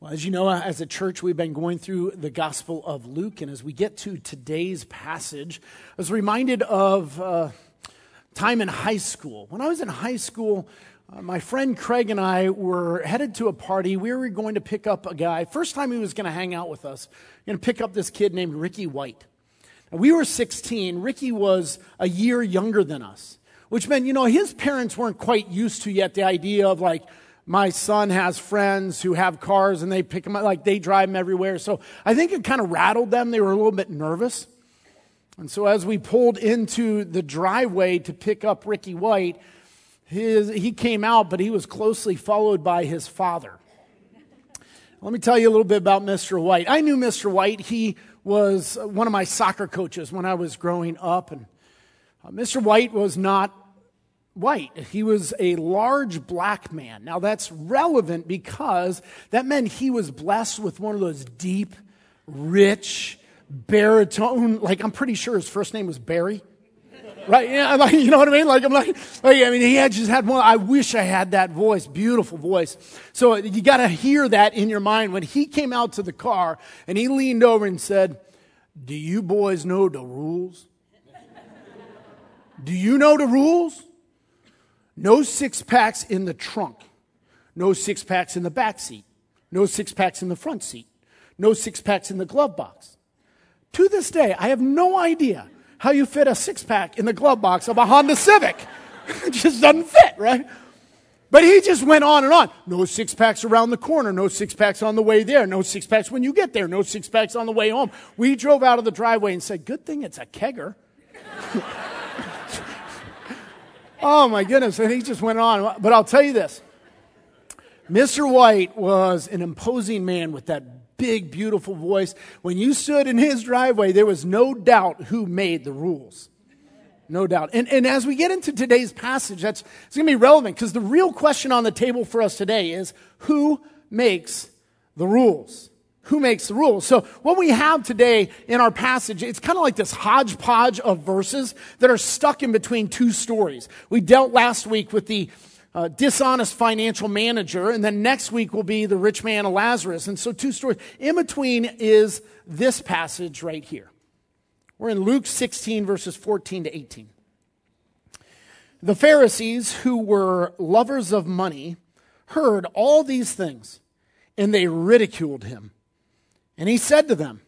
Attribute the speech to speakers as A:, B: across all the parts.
A: Well, as you know, as a church, we've been going through the Gospel of Luke. And as we get to today's passage, I was reminded of uh, time in high school. When I was in high school, uh, my friend Craig and I were headed to a party. We were going to pick up a guy. First time he was going to hang out with us, going to pick up this kid named Ricky White. Now, we were 16. Ricky was a year younger than us, which meant, you know, his parents weren't quite used to yet the idea of like, my son has friends who have cars and they pick them up, like they drive them everywhere. So I think it kind of rattled them. They were a little bit nervous. And so as we pulled into the driveway to pick up Ricky White, his, he came out, but he was closely followed by his father. Let me tell you a little bit about Mr. White. I knew Mr. White. He was one of my soccer coaches when I was growing up. And uh, Mr. White was not white. He was a large black man. Now that's relevant because that meant he was blessed with one of those deep, rich, baritone, like I'm pretty sure his first name was Barry. Right? Yeah, like, you know what I mean? Like, I'm like, like, I mean, he had just had one. I wish I had that voice, beautiful voice. So uh, you got to hear that in your mind. When he came out to the car and he leaned over and said, Do you boys know the rules? Do you know the rules? No six packs in the trunk. No six packs in the back seat. No six packs in the front seat. No six packs in the glove box. To this day, I have no idea how you fit a six pack in the glove box of a Honda Civic. it just doesn't fit, right? But he just went on and on. No six packs around the corner. No six packs on the way there. No six packs when you get there. No six packs on the way home. We drove out of the driveway and said, Good thing it's a kegger. Oh my goodness. And he just went on. But I'll tell you this Mr. White was an imposing man with that big, beautiful voice. When you stood in his driveway, there was no doubt who made the rules. No doubt. And, and as we get into today's passage, that's it's going to be relevant because the real question on the table for us today is who makes the rules? Who makes the rules. So what we have today in our passage, it's kind of like this hodgepodge of verses that are stuck in between two stories. We dealt last week with the uh, dishonest financial manager, and then next week will be the rich man of Lazarus. And so two stories. In between is this passage right here. We're in Luke 16 verses 14 to 18. The Pharisees, who were lovers of money, heard all these things, and they ridiculed him. And he said to them,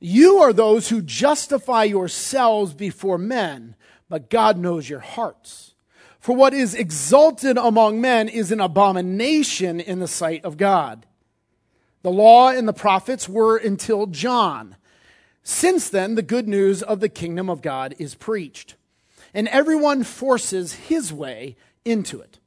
A: You are those who justify yourselves before men, but God knows your hearts. For what is exalted among men is an abomination in the sight of God. The law and the prophets were until John. Since then, the good news of the kingdom of God is preached, and everyone forces his way into it.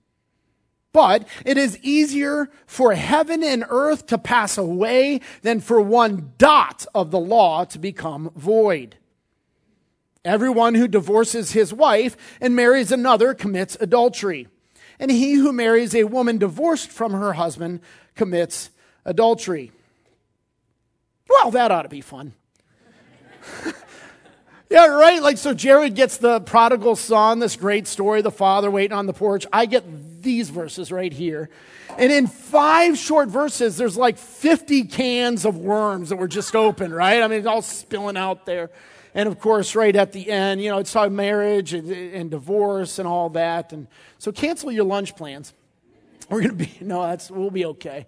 A: But it is easier for heaven and earth to pass away than for one dot of the law to become void. Everyone who divorces his wife and marries another commits adultery. And he who marries a woman divorced from her husband commits adultery. Well, that ought to be fun. yeah, right? Like, so Jared gets the prodigal son, this great story, the father waiting on the porch. I get these verses right here. And in five short verses, there's like 50 cans of worms that were just open, right? I mean, it's all spilling out there. And of course, right at the end, you know, it's about marriage and, and divorce and all that. And so cancel your lunch plans. We're going to be, no, that's, we'll be okay.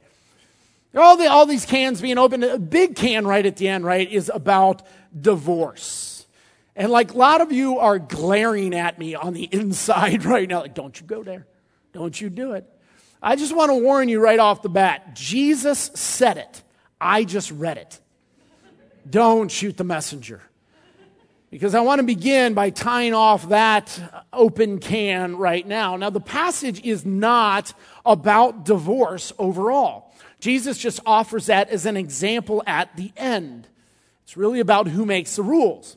A: All, the, all these cans being opened. A big can right at the end, right, is about divorce. And like a lot of you are glaring at me on the inside right now, like, don't you go there. Don't you do it. I just want to warn you right off the bat Jesus said it. I just read it. Don't shoot the messenger. Because I want to begin by tying off that open can right now. Now, the passage is not about divorce overall. Jesus just offers that as an example at the end. It's really about who makes the rules.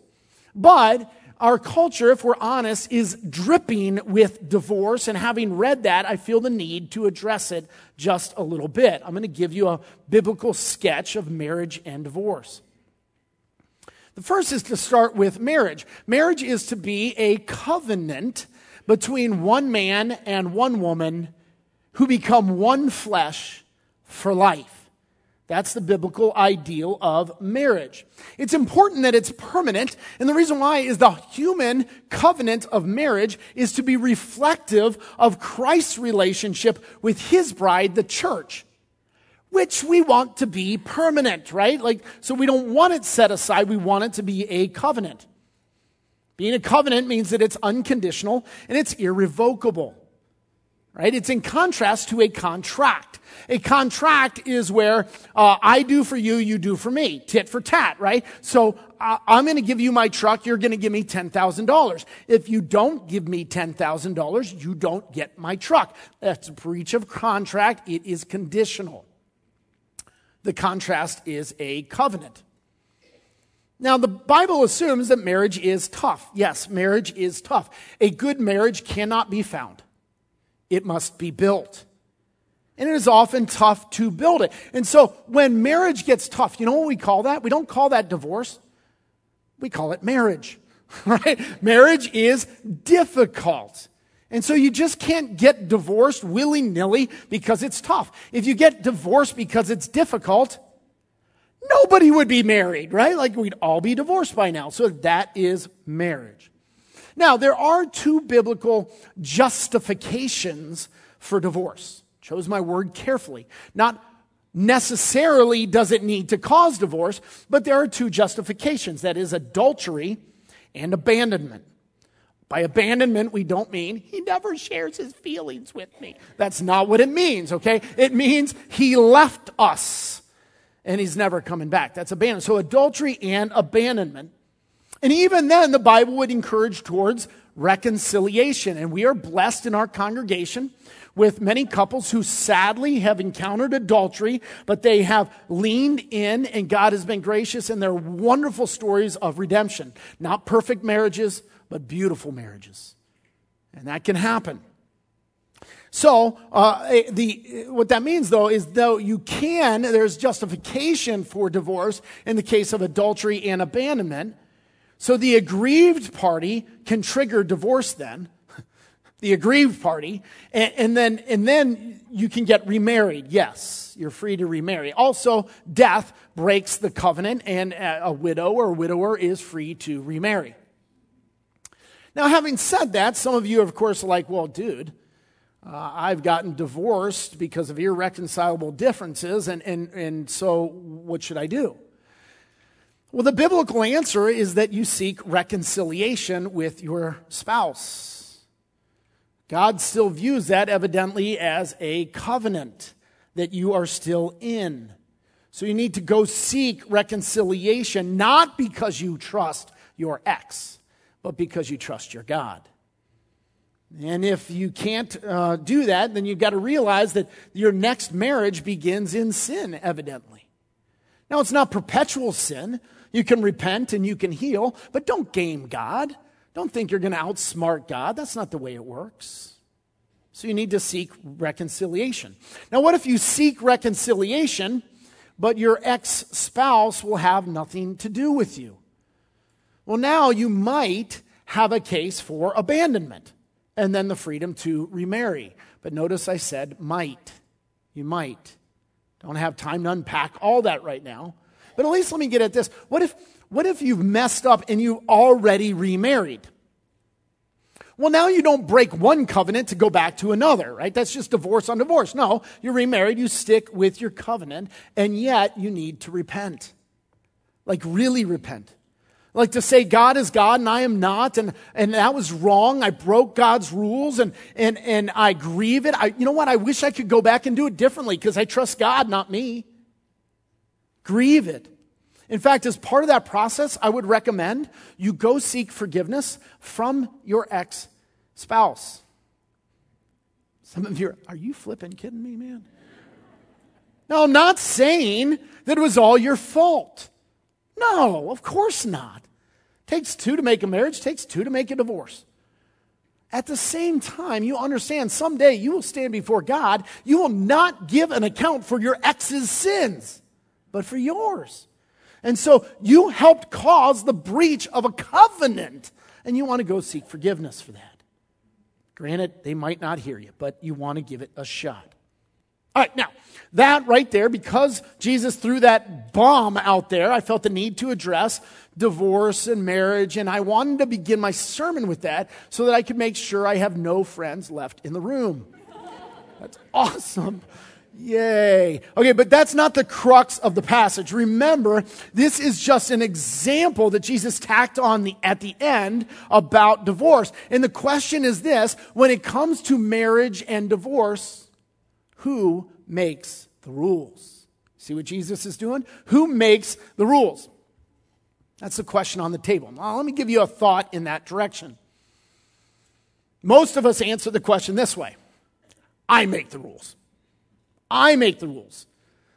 A: But our culture, if we're honest, is dripping with divorce. And having read that, I feel the need to address it just a little bit. I'm going to give you a biblical sketch of marriage and divorce. The first is to start with marriage. Marriage is to be a covenant between one man and one woman who become one flesh for life. That's the biblical ideal of marriage. It's important that it's permanent, and the reason why is the human covenant of marriage is to be reflective of Christ's relationship with his bride, the church, which we want to be permanent, right? Like, so we don't want it set aside, we want it to be a covenant. Being a covenant means that it's unconditional and it's irrevocable right? It's in contrast to a contract. A contract is where uh, I do for you, you do for me, tit for tat, right? So uh, I'm going to give you my truck, you're going to give me $10,000. If you don't give me $10,000, you don't get my truck. That's a breach of contract. It is conditional. The contrast is a covenant. Now, the Bible assumes that marriage is tough. Yes, marriage is tough. A good marriage cannot be found it must be built. And it is often tough to build it. And so when marriage gets tough, you know what we call that? We don't call that divorce. We call it marriage, right? Marriage is difficult. And so you just can't get divorced willy nilly because it's tough. If you get divorced because it's difficult, nobody would be married, right? Like we'd all be divorced by now. So that is marriage. Now, there are two biblical justifications for divorce. Chose my word carefully. Not necessarily does it need to cause divorce, but there are two justifications that is, adultery and abandonment. By abandonment, we don't mean he never shares his feelings with me. That's not what it means, okay? It means he left us and he's never coming back. That's abandonment. So adultery and abandonment and even then, the Bible would encourage towards reconciliation. And we are blessed in our congregation with many couples who sadly have encountered adultery, but they have leaned in and God has been gracious and they're wonderful stories of redemption. Not perfect marriages, but beautiful marriages. And that can happen. So, uh, eh, the, what that means though is though you can, there's justification for divorce in the case of adultery and abandonment. So the aggrieved party can trigger divorce then. the aggrieved party. And, and, then, and then you can get remarried. Yes, you're free to remarry. Also, death breaks the covenant and a widow or widower is free to remarry. Now, having said that, some of you, of course, are like, well, dude, uh, I've gotten divorced because of irreconcilable differences, and, and, and so what should I do? Well, the biblical answer is that you seek reconciliation with your spouse. God still views that evidently as a covenant that you are still in. So you need to go seek reconciliation, not because you trust your ex, but because you trust your God. And if you can't uh, do that, then you've got to realize that your next marriage begins in sin, evidently. Now, it's not perpetual sin. You can repent and you can heal, but don't game God. Don't think you're going to outsmart God. That's not the way it works. So you need to seek reconciliation. Now, what if you seek reconciliation, but your ex spouse will have nothing to do with you? Well, now you might have a case for abandonment and then the freedom to remarry. But notice I said might. You might. Don't have time to unpack all that right now. But at least let me get at this. What if, what if you've messed up and you already remarried? Well, now you don't break one covenant to go back to another, right? That's just divorce on divorce. No, you're remarried, you stick with your covenant, and yet you need to repent. Like, really repent. Like to say God is God and I am not, and, and that was wrong. I broke God's rules and, and, and I grieve it. I, you know what? I wish I could go back and do it differently because I trust God, not me. Grieve it. In fact, as part of that process, I would recommend you go seek forgiveness from your ex spouse. Some of you are, are you flipping kidding me, man? No, I'm not saying that it was all your fault. No, of course not. Takes two to make a marriage, takes two to make a divorce. At the same time, you understand someday you will stand before God. You will not give an account for your ex's sins but for yours. And so you helped cause the breach of a covenant, and you want to go seek forgiveness for that. Granted, they might not hear you, but you want to give it a shot. All right, now, that right there, because Jesus threw that bomb out there, I felt the need to address divorce and marriage, and I wanted to begin my sermon with that so that I could make sure I have no friends left in the room. That's awesome. Yay. Okay, but that's not the crux of the passage. Remember, this is just an example that Jesus tacked on the, at the end about divorce. And the question is this when it comes to marriage and divorce, who makes the rules? See what Jesus is doing? Who makes the rules? That's the question on the table. Now, let me give you a thought in that direction. Most of us answer the question this way I make the rules. I make the rules.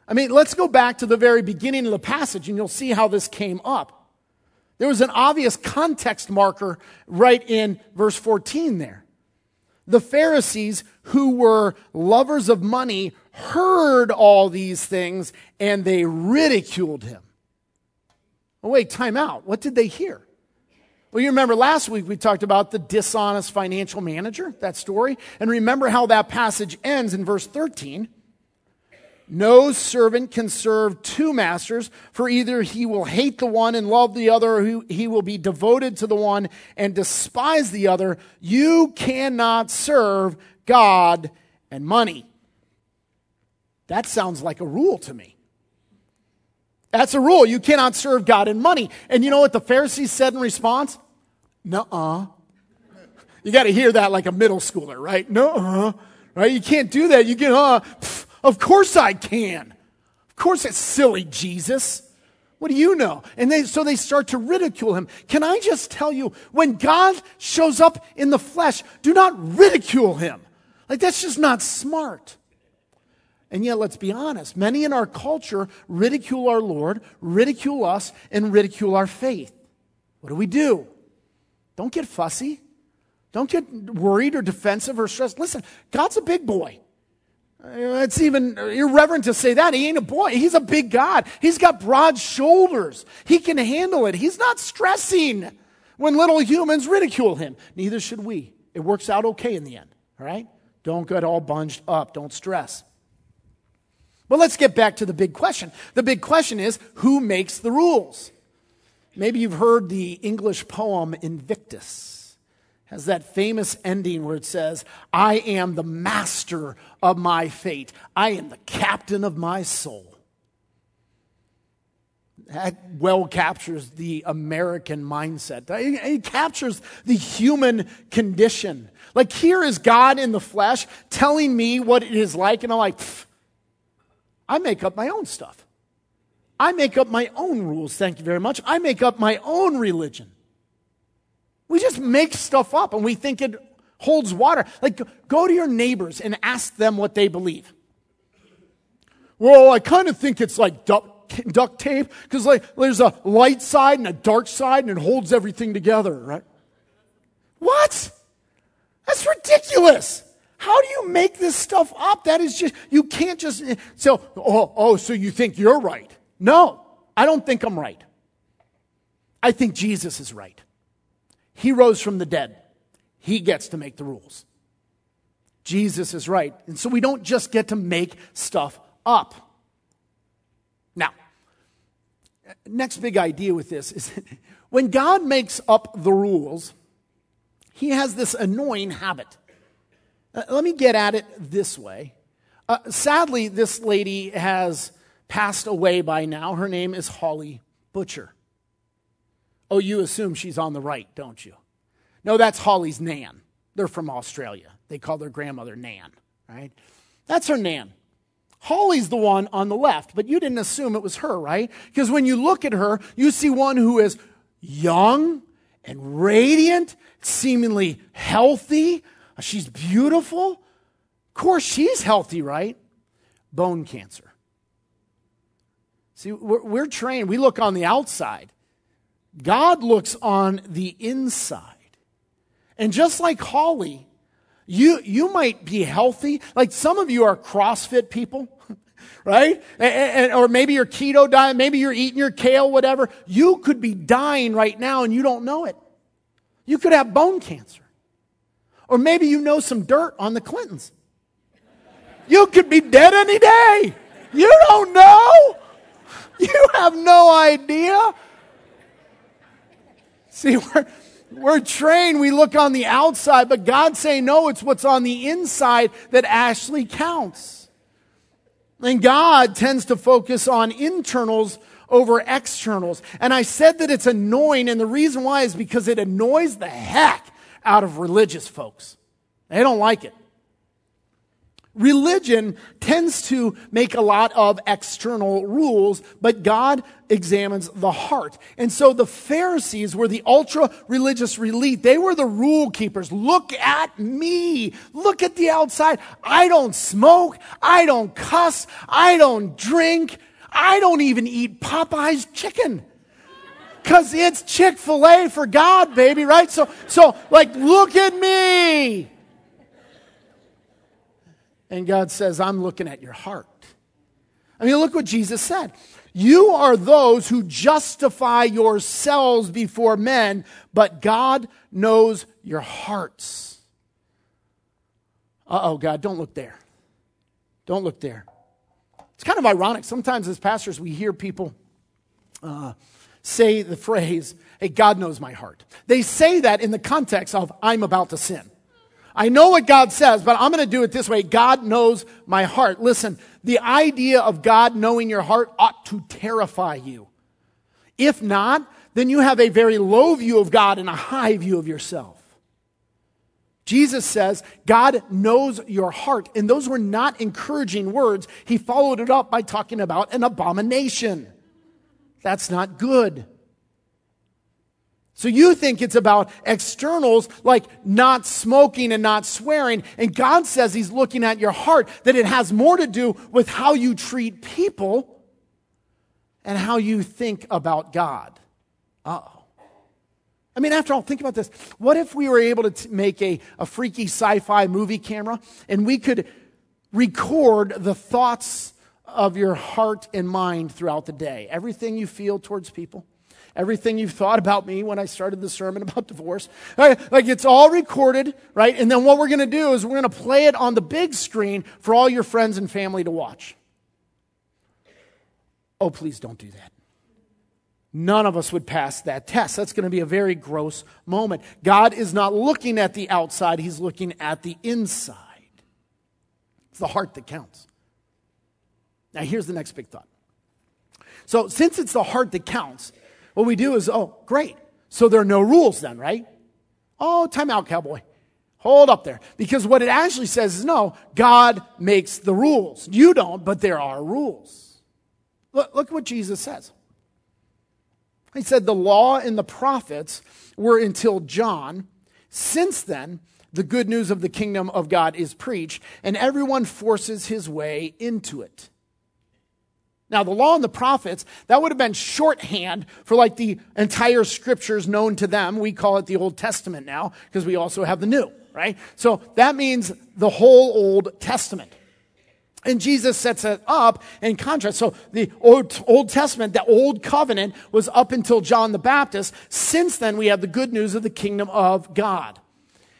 A: I mean, let's go back to the very beginning of the passage and you'll see how this came up. There was an obvious context marker right in verse 14 there. The Pharisees, who were lovers of money, heard all these things and they ridiculed him. Oh, wait, time out. What did they hear? Well, you remember last week we talked about the dishonest financial manager, that story. And remember how that passage ends in verse 13. No servant can serve two masters, for either he will hate the one and love the other, or he will be devoted to the one and despise the other. You cannot serve God and money. That sounds like a rule to me. That's a rule. You cannot serve God and money. And you know what the Pharisees said in response? Nuh-uh. You got to hear that like a middle schooler, right? Nuh-uh. Right? You can't do that. You get, uh, of course I can. Of course it's silly, Jesus. What do you know? And they, so they start to ridicule him. Can I just tell you, when God shows up in the flesh, do not ridicule him. Like that's just not smart. And yet, let's be honest, many in our culture ridicule our Lord, ridicule us, and ridicule our faith. What do we do? Don't get fussy. Don't get worried or defensive or stressed. Listen, God's a big boy. Uh, it's even irreverent to say that. He ain't a boy. He's a big God. He's got broad shoulders. He can handle it. He's not stressing when little humans ridicule him. Neither should we. It works out okay in the end. All right? Don't get all bunged up. Don't stress. But let's get back to the big question. The big question is who makes the rules? Maybe you've heard the English poem Invictus. Has that famous ending where it says, I am the master of my fate. I am the captain of my soul. That well captures the American mindset. It captures the human condition. Like here is God in the flesh telling me what it is like, and I'm like, I make up my own stuff. I make up my own rules, thank you very much. I make up my own religion. We just make stuff up and we think it holds water. Like, go to your neighbors and ask them what they believe. Well, I kind of think it's like duct, duct tape because like there's a light side and a dark side and it holds everything together, right? What? That's ridiculous. How do you make this stuff up? That is just, you can't just, so, oh, oh, so you think you're right. No, I don't think I'm right. I think Jesus is right. He rose from the dead. He gets to make the rules. Jesus is right. And so we don't just get to make stuff up. Now, next big idea with this is when God makes up the rules, he has this annoying habit. Uh, let me get at it this way. Uh, sadly, this lady has passed away by now. Her name is Holly Butcher. Oh, you assume she's on the right, don't you? No, that's Holly's Nan. They're from Australia. They call their grandmother Nan, right? That's her Nan. Holly's the one on the left, but you didn't assume it was her, right? Because when you look at her, you see one who is young and radiant, seemingly healthy, She's beautiful. Of course, she's healthy, right? Bone cancer. See, we're, we're trained. We look on the outside. God looks on the inside. And just like Holly, you, you might be healthy. Like some of you are CrossFit people, right? And, and, or maybe you're keto diet, maybe you're eating your kale, whatever. You could be dying right now and you don't know it. You could have bone cancer. Or maybe you know some dirt on the Clintons. You could be dead any day. You don't know. You have no idea. See, we're, we're trained, we look on the outside, but God's saying, no, it's what's on the inside that actually counts. And God tends to focus on internals over externals. And I said that it's annoying, and the reason why is because it annoys the heck out of religious folks. They don't like it. Religion tends to make a lot of external rules, but God examines the heart. And so the Pharisees were the ultra religious elite. They were the rule keepers. Look at me. Look at the outside. I don't smoke. I don't cuss. I don't drink. I don't even eat Popeye's chicken. Cause it's Chick-fil-A for God, baby, right? So, so like, look at me. And God says, I'm looking at your heart. I mean, look what Jesus said. You are those who justify yourselves before men, but God knows your hearts. Uh oh, God, don't look there. Don't look there. It's kind of ironic. Sometimes as pastors, we hear people uh, say the phrase, hey, God knows my heart. They say that in the context of, I'm about to sin. I know what God says, but I'm going to do it this way. God knows my heart. Listen, the idea of God knowing your heart ought to terrify you. If not, then you have a very low view of God and a high view of yourself. Jesus says, God knows your heart. And those were not encouraging words. He followed it up by talking about an abomination. That's not good. So you think it's about externals like not smoking and not swearing. And God says He's looking at your heart, that it has more to do with how you treat people and how you think about God. Uh oh. I mean, after all, think about this. What if we were able to t- make a, a freaky sci fi movie camera and we could record the thoughts of your heart and mind throughout the day? Everything you feel towards people? Everything you've thought about me when I started the sermon about divorce. Like it's all recorded, right? And then what we're going to do is we're going to play it on the big screen for all your friends and family to watch. Oh, please don't do that. None of us would pass that test. That's going to be a very gross moment. God is not looking at the outside, He's looking at the inside. It's the heart that counts. Now, here's the next big thought. So, since it's the heart that counts, what we do is, oh, great. So there are no rules then, right? Oh, time out, cowboy. Hold up there. Because what it actually says is no, God makes the rules. You don't, but there are rules. Look, look what Jesus says. He said, The law and the prophets were until John. Since then, the good news of the kingdom of God is preached, and everyone forces his way into it. Now, the law and the prophets, that would have been shorthand for like the entire scriptures known to them. We call it the Old Testament now because we also have the New, right? So that means the whole Old Testament. And Jesus sets it up in contrast. So the Old, Old Testament, the Old Covenant was up until John the Baptist. Since then, we have the good news of the kingdom of God.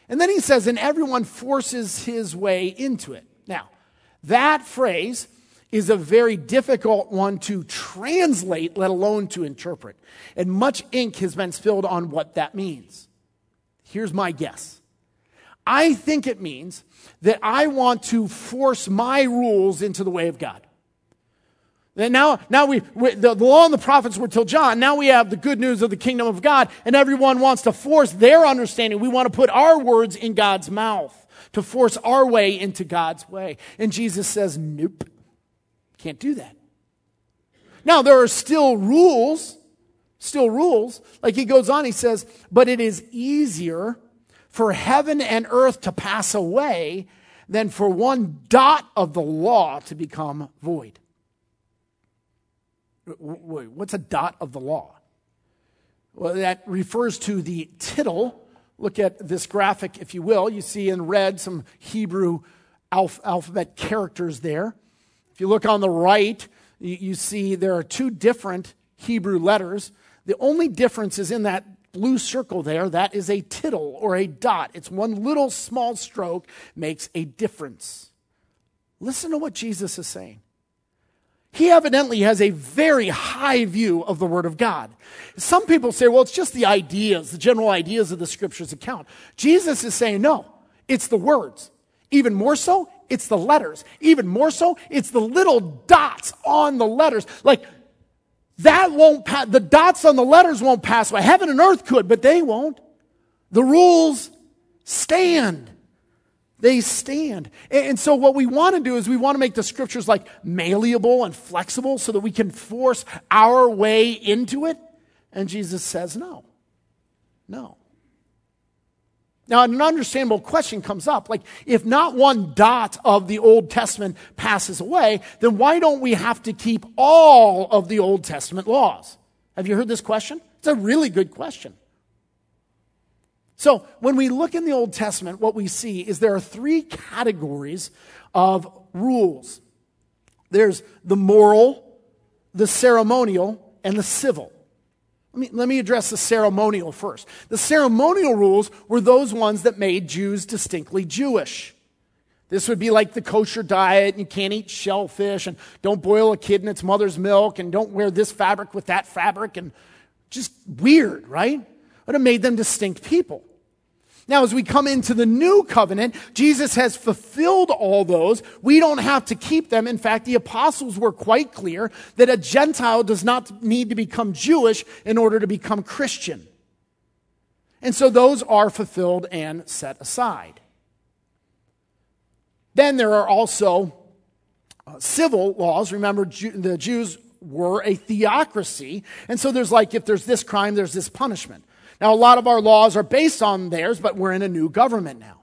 A: And then he says, and everyone forces his way into it. Now, that phrase is a very difficult one to translate, let alone to interpret. And much ink has been spilled on what that means. Here's my guess. I think it means that I want to force my rules into the way of God. And now, now we, we the, the law and the prophets were till John. Now we have the good news of the kingdom of God, and everyone wants to force their understanding. We want to put our words in God's mouth to force our way into God's way. And Jesus says, nope. Can't do that. Now, there are still rules, still rules. Like he goes on, he says, but it is easier for heaven and earth to pass away than for one dot of the law to become void. What's a dot of the law? Well, that refers to the tittle. Look at this graphic, if you will. You see in red some Hebrew alphabet characters there you look on the right, you see there are two different Hebrew letters. The only difference is in that blue circle there. That is a tittle or a dot. It's one little small stroke makes a difference. Listen to what Jesus is saying. He evidently has a very high view of the Word of God. Some people say, well, it's just the ideas, the general ideas of the Scriptures account. Jesus is saying, no, it's the words. Even more so, it's the letters. Even more so, it's the little dots on the letters. Like, that won't pass, the dots on the letters won't pass by. Heaven and earth could, but they won't. The rules stand. They stand. And so what we want to do is we want to make the scriptures like malleable and flexible so that we can force our way into it. And Jesus says, no. No. Now, an understandable question comes up like, if not one dot of the Old Testament passes away, then why don't we have to keep all of the Old Testament laws? Have you heard this question? It's a really good question. So, when we look in the Old Testament, what we see is there are three categories of rules there's the moral, the ceremonial, and the civil. Let me, let me address the ceremonial first. The ceremonial rules were those ones that made Jews distinctly Jewish. This would be like the kosher diet, and you can't eat shellfish, and don't boil a kid in its mother's milk, and don't wear this fabric with that fabric, and just weird, right? But it made them distinct people. Now, as we come into the new covenant, Jesus has fulfilled all those. We don't have to keep them. In fact, the apostles were quite clear that a Gentile does not need to become Jewish in order to become Christian. And so those are fulfilled and set aside. Then there are also uh, civil laws. Remember, Jew, the Jews were a theocracy. And so there's like, if there's this crime, there's this punishment. Now, a lot of our laws are based on theirs, but we're in a new government now.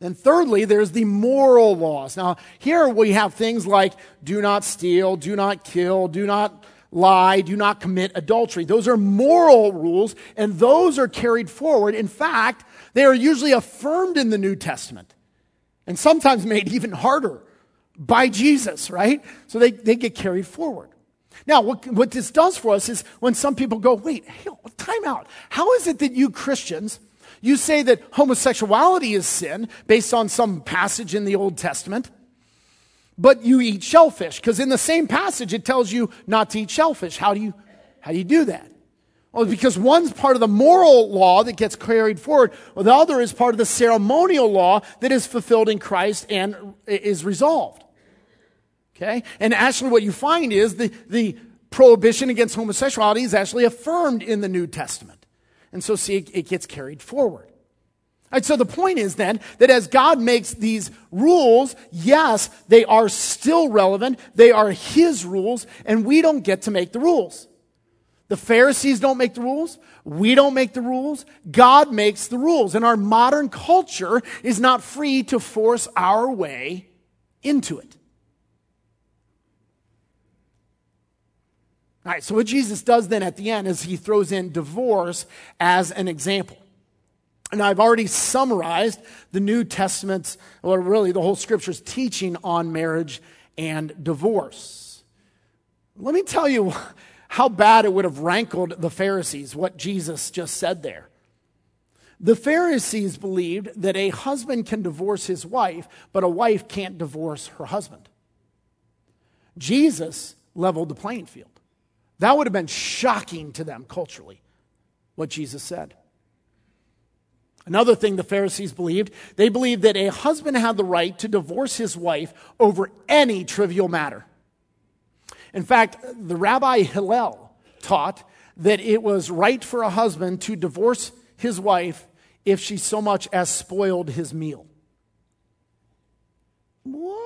A: And thirdly, there's the moral laws. Now, here we have things like do not steal, do not kill, do not lie, do not commit adultery. Those are moral rules, and those are carried forward. In fact, they are usually affirmed in the New Testament and sometimes made even harder by Jesus, right? So they, they get carried forward. Now, what, what this does for us is when some people go, wait, time out. How is it that you Christians, you say that homosexuality is sin based on some passage in the Old Testament, but you eat shellfish? Because in the same passage, it tells you not to eat shellfish. How do you, how do you do that? Well, because one's part of the moral law that gets carried forward, the other is part of the ceremonial law that is fulfilled in Christ and is resolved. Okay? And actually, what you find is the, the prohibition against homosexuality is actually affirmed in the New Testament. And so, see, it, it gets carried forward. And so the point is then that as God makes these rules, yes, they are still relevant. They are His rules, and we don't get to make the rules. The Pharisees don't make the rules. We don't make the rules. God makes the rules. And our modern culture is not free to force our way into it. All right, so what Jesus does then at the end is he throws in divorce as an example. And I've already summarized the New Testament's, or really the whole scripture's teaching on marriage and divorce. Let me tell you how bad it would have rankled the Pharisees, what Jesus just said there. The Pharisees believed that a husband can divorce his wife, but a wife can't divorce her husband. Jesus leveled the playing field. That would have been shocking to them culturally, what Jesus said. Another thing the Pharisees believed, they believed that a husband had the right to divorce his wife over any trivial matter. In fact, the Rabbi Hillel taught that it was right for a husband to divorce his wife if she so much as spoiled his meal. What?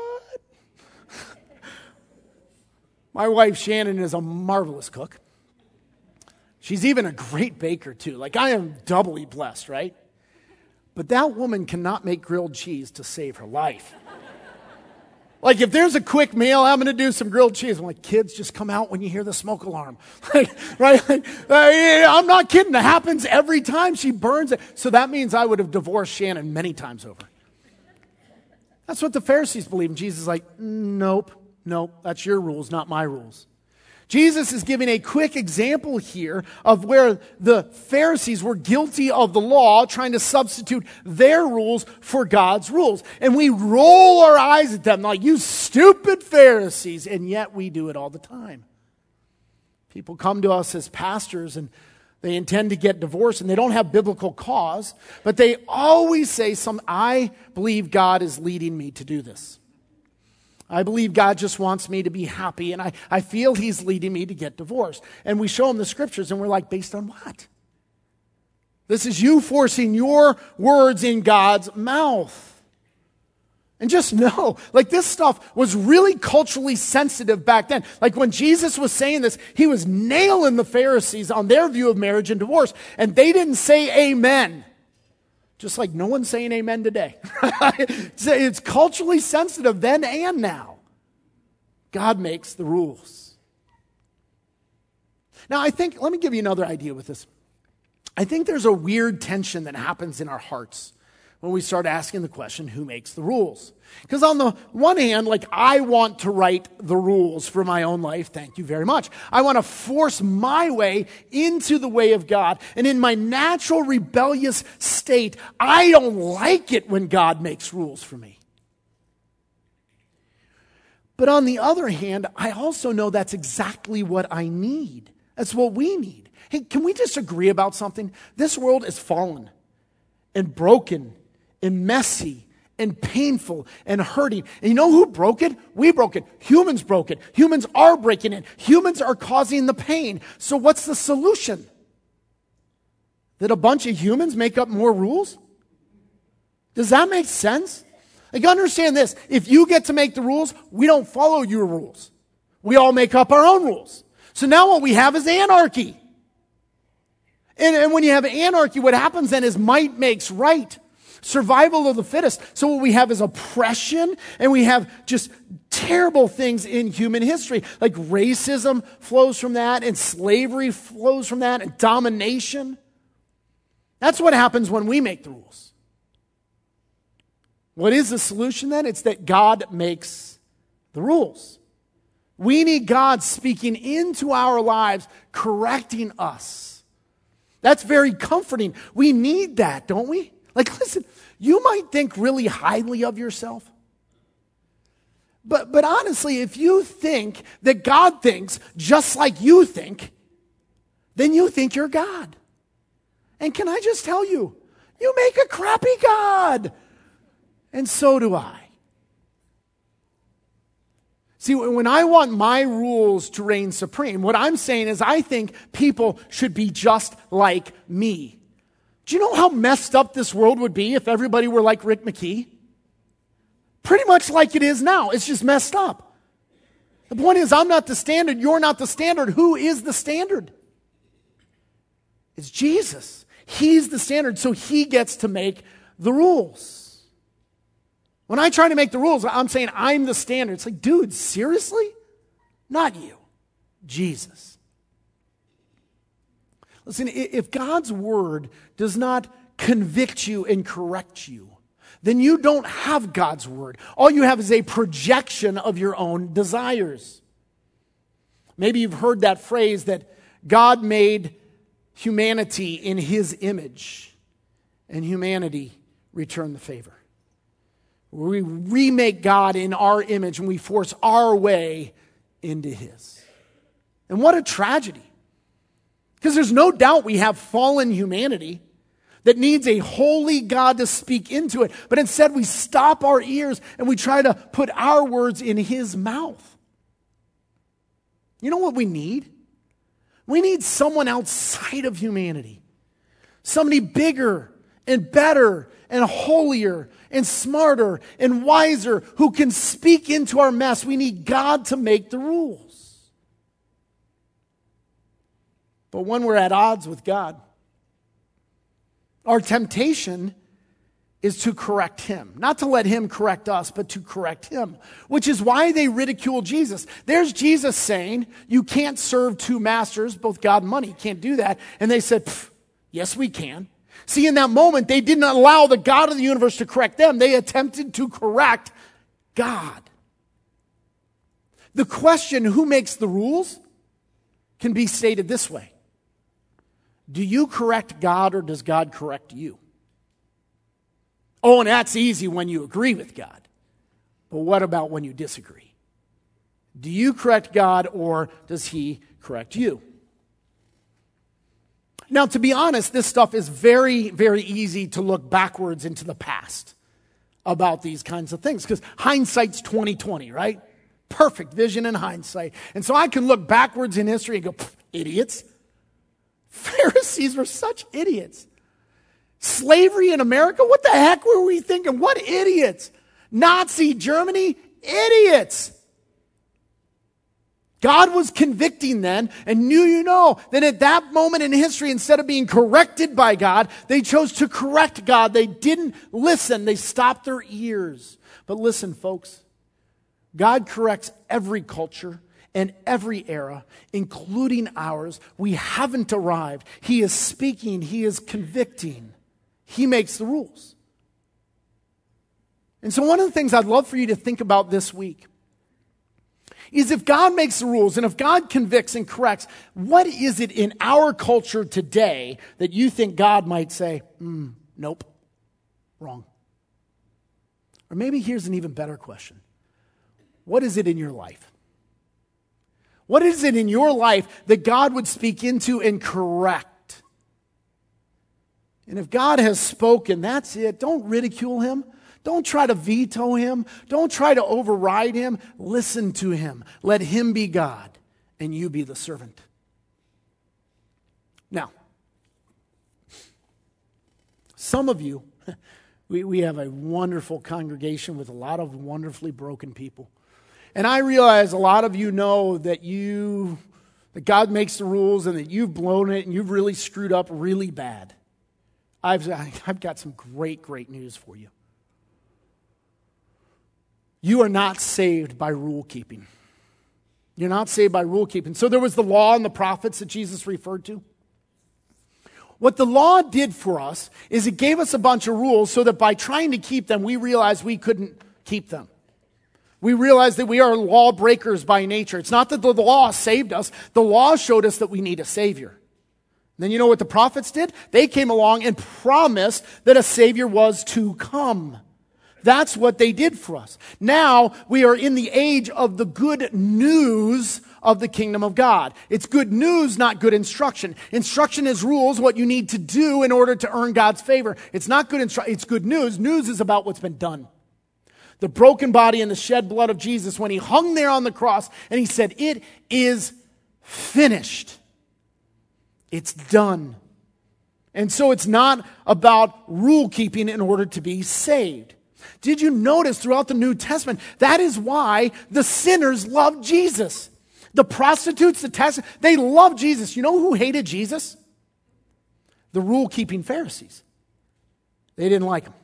A: My wife Shannon is a marvelous cook. She's even a great baker, too. Like, I am doubly blessed, right? But that woman cannot make grilled cheese to save her life. Like, if there's a quick meal, I'm going to do some grilled cheese. I'm like, kids, just come out when you hear the smoke alarm. right? Like, uh, I'm not kidding. It happens every time she burns it. So that means I would have divorced Shannon many times over. That's what the Pharisees believe. And Jesus is like, nope. No, that's your rules, not my rules. Jesus is giving a quick example here of where the Pharisees were guilty of the law, trying to substitute their rules for God's rules. And we roll our eyes at them like, you stupid Pharisees. And yet we do it all the time. People come to us as pastors and they intend to get divorced and they don't have biblical cause, but they always say some, I believe God is leading me to do this. I believe God just wants me to be happy, and I, I feel He's leading me to get divorced. And we show Him the scriptures, and we're like, based on what? This is you forcing your words in God's mouth. And just know, like this stuff was really culturally sensitive back then. Like when Jesus was saying this, he was nailing the Pharisees on their view of marriage and divorce, and they didn't say amen. Just like no one's saying amen today. it's culturally sensitive then and now. God makes the rules. Now, I think, let me give you another idea with this. I think there's a weird tension that happens in our hearts when we start asking the question, who makes the rules? Because on the one hand, like I want to write the rules for my own life. Thank you very much. I want to force my way into the way of God. And in my natural rebellious state, I don't like it when God makes rules for me. But on the other hand, I also know that's exactly what I need. That's what we need. Hey, can we disagree about something? This world is fallen and broken and messy and painful and hurting. And you know who broke it? We broke it. Humans broke it. Humans are breaking it. Humans are causing the pain. So what's the solution? That a bunch of humans make up more rules? Does that make sense? Like understand this. If you get to make the rules, we don't follow your rules. We all make up our own rules. So now what we have is anarchy. And, and when you have anarchy, what happens then is might makes right survival of the fittest. So what we have is oppression and we have just terrible things in human history. Like racism flows from that and slavery flows from that and domination. That's what happens when we make the rules. What is the solution then? It's that God makes the rules. We need God speaking into our lives, correcting us. That's very comforting. We need that, don't we? Like, listen, you might think really highly of yourself. But, but honestly, if you think that God thinks just like you think, then you think you're God. And can I just tell you, you make a crappy God. And so do I. See, when I want my rules to reign supreme, what I'm saying is I think people should be just like me. Do you know how messed up this world would be if everybody were like Rick McKee? Pretty much like it is now. It's just messed up. The point is, I'm not the standard. You're not the standard. Who is the standard? It's Jesus. He's the standard, so he gets to make the rules. When I try to make the rules, I'm saying I'm the standard. It's like, dude, seriously? Not you, Jesus. Listen, if God's word does not convict you and correct you, then you don't have God's word. All you have is a projection of your own desires. Maybe you've heard that phrase that God made humanity in his image, and humanity returned the favor. We remake God in our image and we force our way into his. And what a tragedy. Because there's no doubt we have fallen humanity that needs a holy God to speak into it. But instead, we stop our ears and we try to put our words in his mouth. You know what we need? We need someone outside of humanity, somebody bigger and better and holier and smarter and wiser who can speak into our mess. We need God to make the rules. But when we're at odds with God, our temptation is to correct him. Not to let him correct us, but to correct him, which is why they ridicule Jesus. There's Jesus saying, You can't serve two masters, both God and money. You can't do that. And they said, Yes, we can. See, in that moment, they didn't allow the God of the universe to correct them. They attempted to correct God. The question, who makes the rules? can be stated this way Do you correct God or does God correct you? Oh, and that's easy when you agree with God. But what about when you disagree? Do you correct God or does He correct you? Now, to be honest, this stuff is very, very easy to look backwards into the past about these kinds of things because hindsight's 2020, right? Perfect vision and hindsight. And so I can look backwards in history and go, idiots. Pharisees were such idiots. Slavery in America? What the heck were we thinking? What idiots? Nazi Germany? Idiots. God was convicting then and knew you know that at that moment in history, instead of being corrected by God, they chose to correct God. They didn't listen. They stopped their ears. But listen, folks, God corrects every culture and every era, including ours. We haven't arrived. He is speaking. He is convicting. He makes the rules. And so one of the things I'd love for you to think about this week is if God makes the rules and if God convicts and corrects, what is it in our culture today that you think God might say, mm, nope, wrong? Or maybe here's an even better question What is it in your life? What is it in your life that God would speak into and correct? And if God has spoken, that's it. Don't ridicule him. Don't try to veto him. Don't try to override him. Listen to him. Let him be God and you be the servant. Now, some of you, we, we have a wonderful congregation with a lot of wonderfully broken people. And I realize a lot of you know that you that God makes the rules and that you've blown it and you've really screwed up really bad. I've, I've got some great, great news for you. You are not saved by rule keeping. You're not saved by rule keeping. So there was the law and the prophets that Jesus referred to. What the law did for us is it gave us a bunch of rules so that by trying to keep them, we realized we couldn't keep them. We realize that we are lawbreakers by nature. It's not that the law saved us, the law showed us that we need a Savior. Then you know what the prophets did? They came along and promised that a Savior was to come. That's what they did for us. Now we are in the age of the good news of the kingdom of God. It's good news, not good instruction. Instruction is rules, what you need to do in order to earn God's favor. It's not good instruction. It's good news. News is about what's been done. The broken body and the shed blood of Jesus when he hung there on the cross and he said, it is finished. It's done. And so it's not about rule keeping in order to be saved. Did you notice throughout the New Testament? That is why the sinners loved Jesus. The prostitutes, the tax, they loved Jesus. You know who hated Jesus? The rule keeping Pharisees. They didn't like him.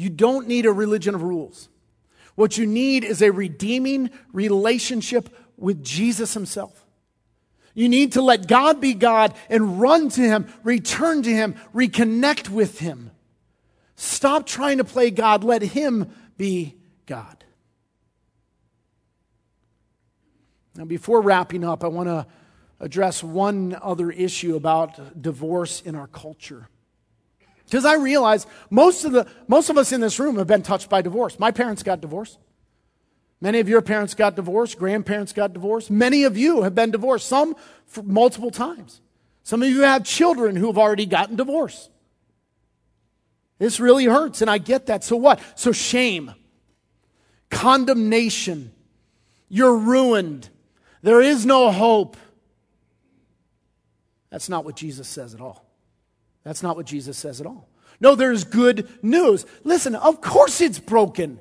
A: You don't need a religion of rules. What you need is a redeeming relationship with Jesus himself. You need to let God be God and run to him, return to him, reconnect with him. Stop trying to play God. Let Him be God. Now, before wrapping up, I want to address one other issue about divorce in our culture. Because I realize most of, the, most of us in this room have been touched by divorce. My parents got divorced. Many of your parents got divorced. Grandparents got divorced. Many of you have been divorced, some multiple times. Some of you have children who have already gotten divorced. This really hurts, and I get that. So what? So shame, condemnation. You're ruined. There is no hope. That's not what Jesus says at all. That's not what Jesus says at all. No, there's good news. Listen, of course it's broken.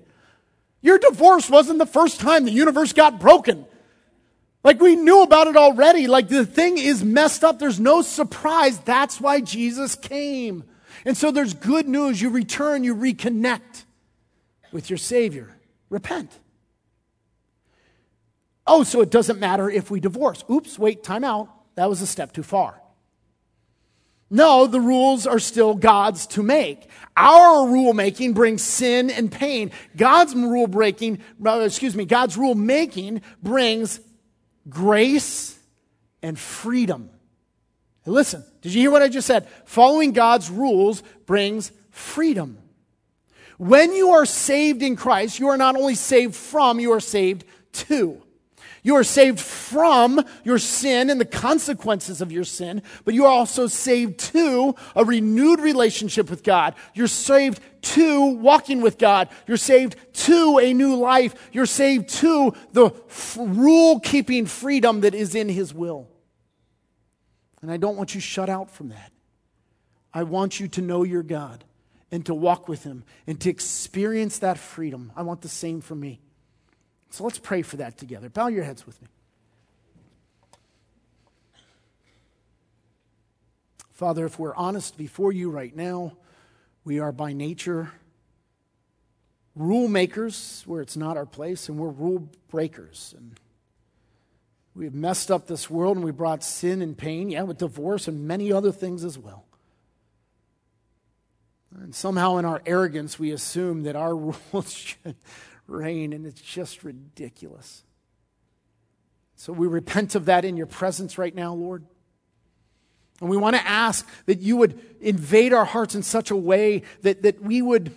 A: Your divorce wasn't the first time the universe got broken. Like we knew about it already. Like the thing is messed up. There's no surprise. That's why Jesus came. And so there's good news. You return, you reconnect with your Savior. Repent. Oh, so it doesn't matter if we divorce. Oops, wait, time out. That was a step too far. No, the rules are still God's to make. Our rule making brings sin and pain. God's rule breaking, uh, excuse me, God's rule making brings grace and freedom. Listen, did you hear what I just said? Following God's rules brings freedom. When you are saved in Christ, you are not only saved from, you are saved to. You are saved from your sin and the consequences of your sin, but you are also saved to a renewed relationship with God. You're saved to walking with God. You're saved to a new life. You're saved to the f- rule keeping freedom that is in His will. And I don't want you shut out from that. I want you to know your God and to walk with Him and to experience that freedom. I want the same for me. So let's pray for that together. Bow your heads with me. Father, if we're honest before you right now, we are by nature rule makers where it's not our place, and we're rule breakers. And we've messed up this world and we brought sin and pain, yeah, with divorce and many other things as well. And somehow in our arrogance, we assume that our rules should reign, and it's just ridiculous. So we repent of that in your presence right now, Lord. And we want to ask that you would invade our hearts in such a way that, that we would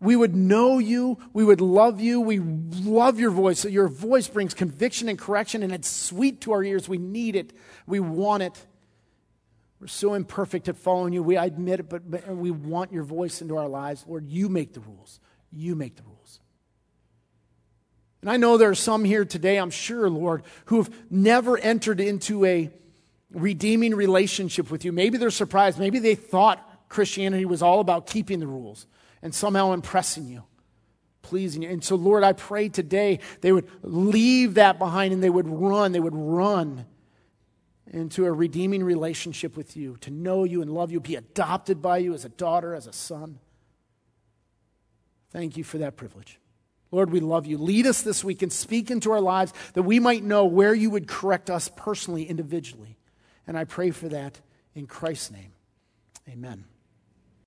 A: we would know you, we would love you, we love your voice. So your voice brings conviction and correction, and it's sweet to our ears. We need it, we want it. We're so imperfect at following you. We admit it, but, but we want your voice into our lives. Lord, you make the rules. You make the rules. And I know there are some here today, I'm sure, Lord, who have never entered into a redeeming relationship with you. Maybe they're surprised. Maybe they thought Christianity was all about keeping the rules and somehow impressing you, pleasing you. And so, Lord, I pray today they would leave that behind and they would run, they would run into a redeeming relationship with you, to know you and love you, be adopted by you as a daughter, as a son. Thank you for that privilege. Lord, we love you. Lead us this week and speak into our lives that we might know where you would correct us personally, individually. And I pray for that in Christ's name. Amen.